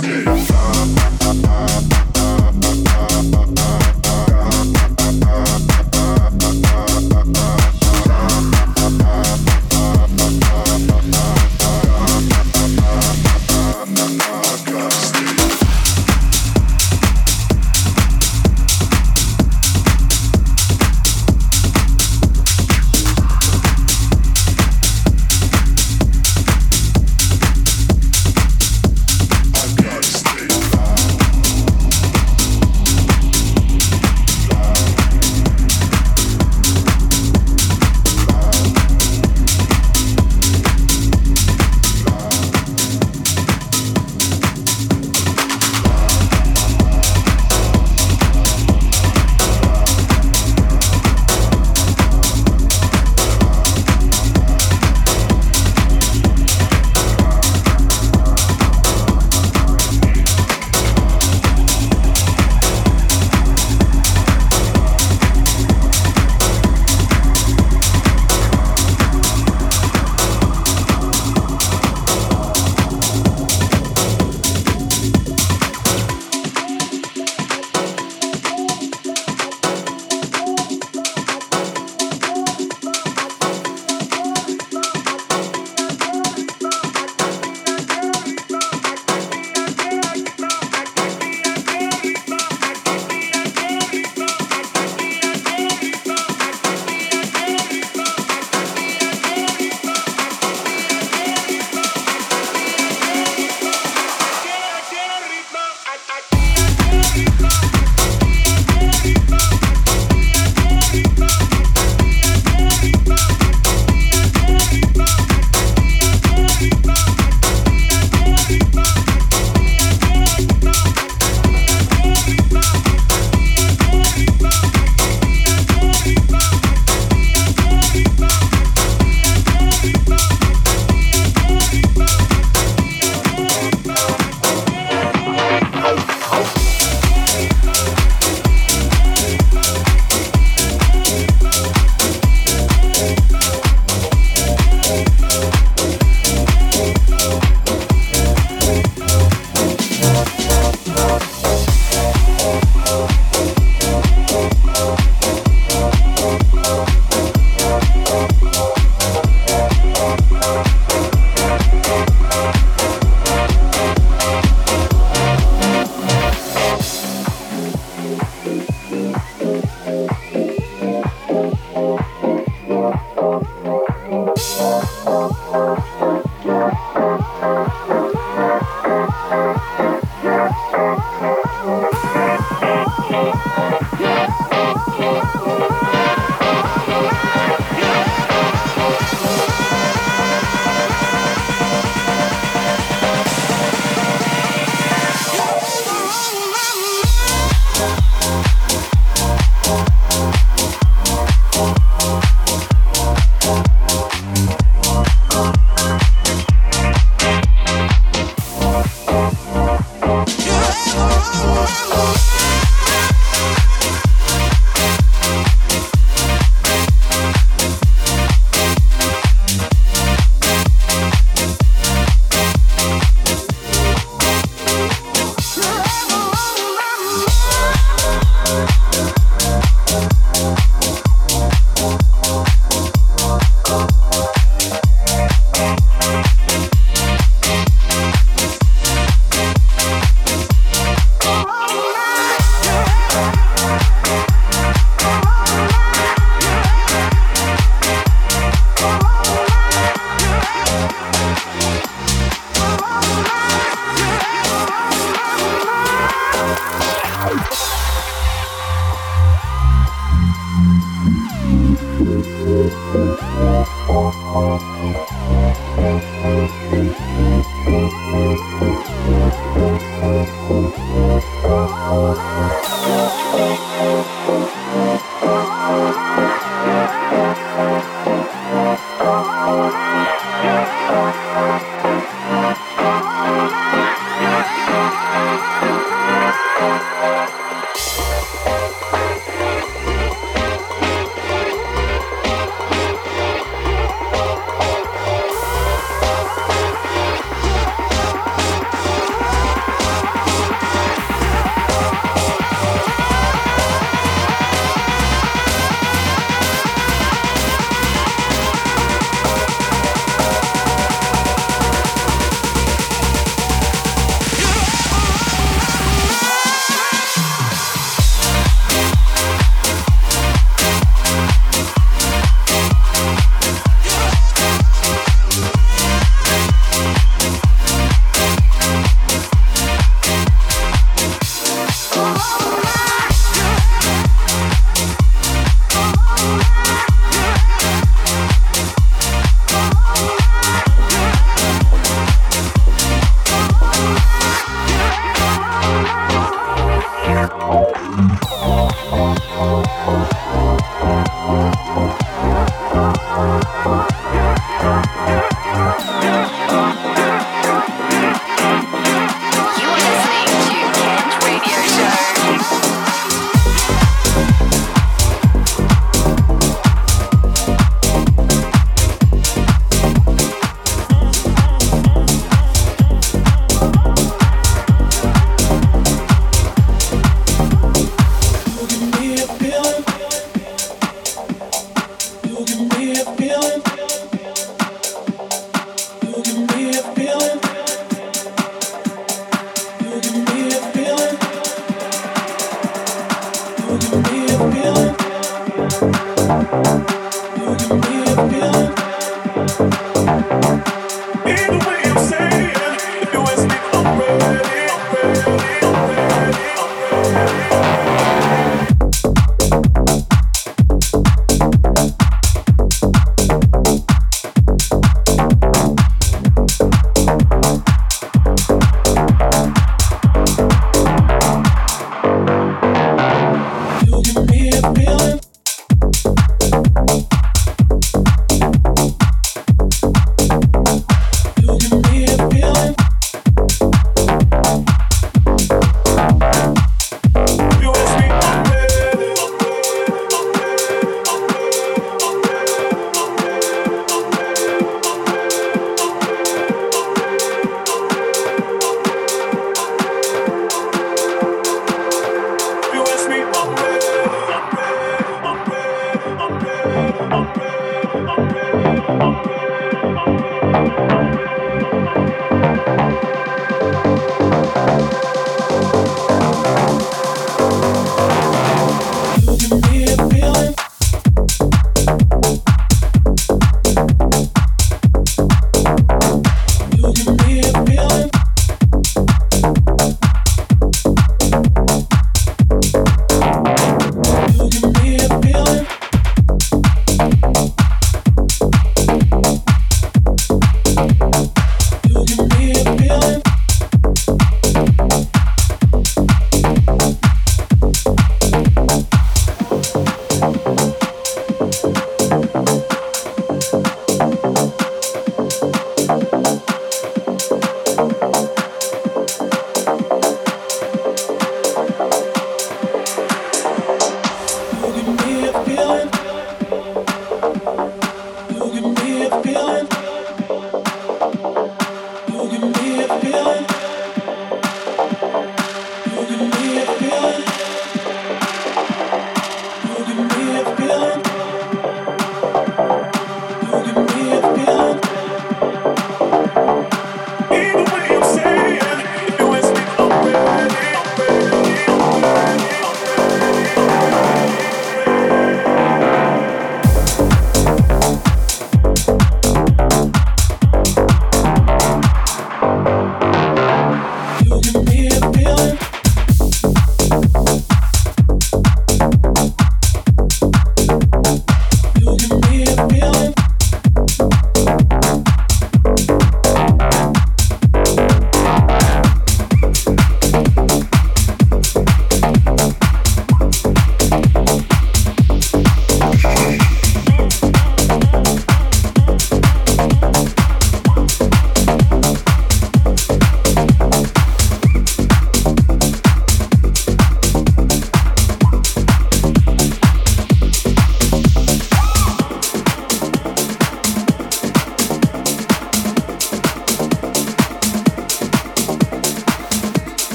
Bye. Do you really feel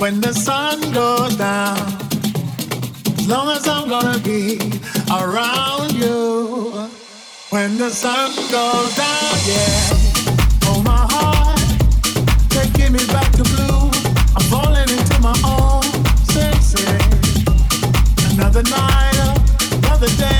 When the sun goes down. As long as I'm gonna be around you when the sun goes down, yeah. Oh my heart, taking me back to blue. I'm falling into my own senses. Another night, another day.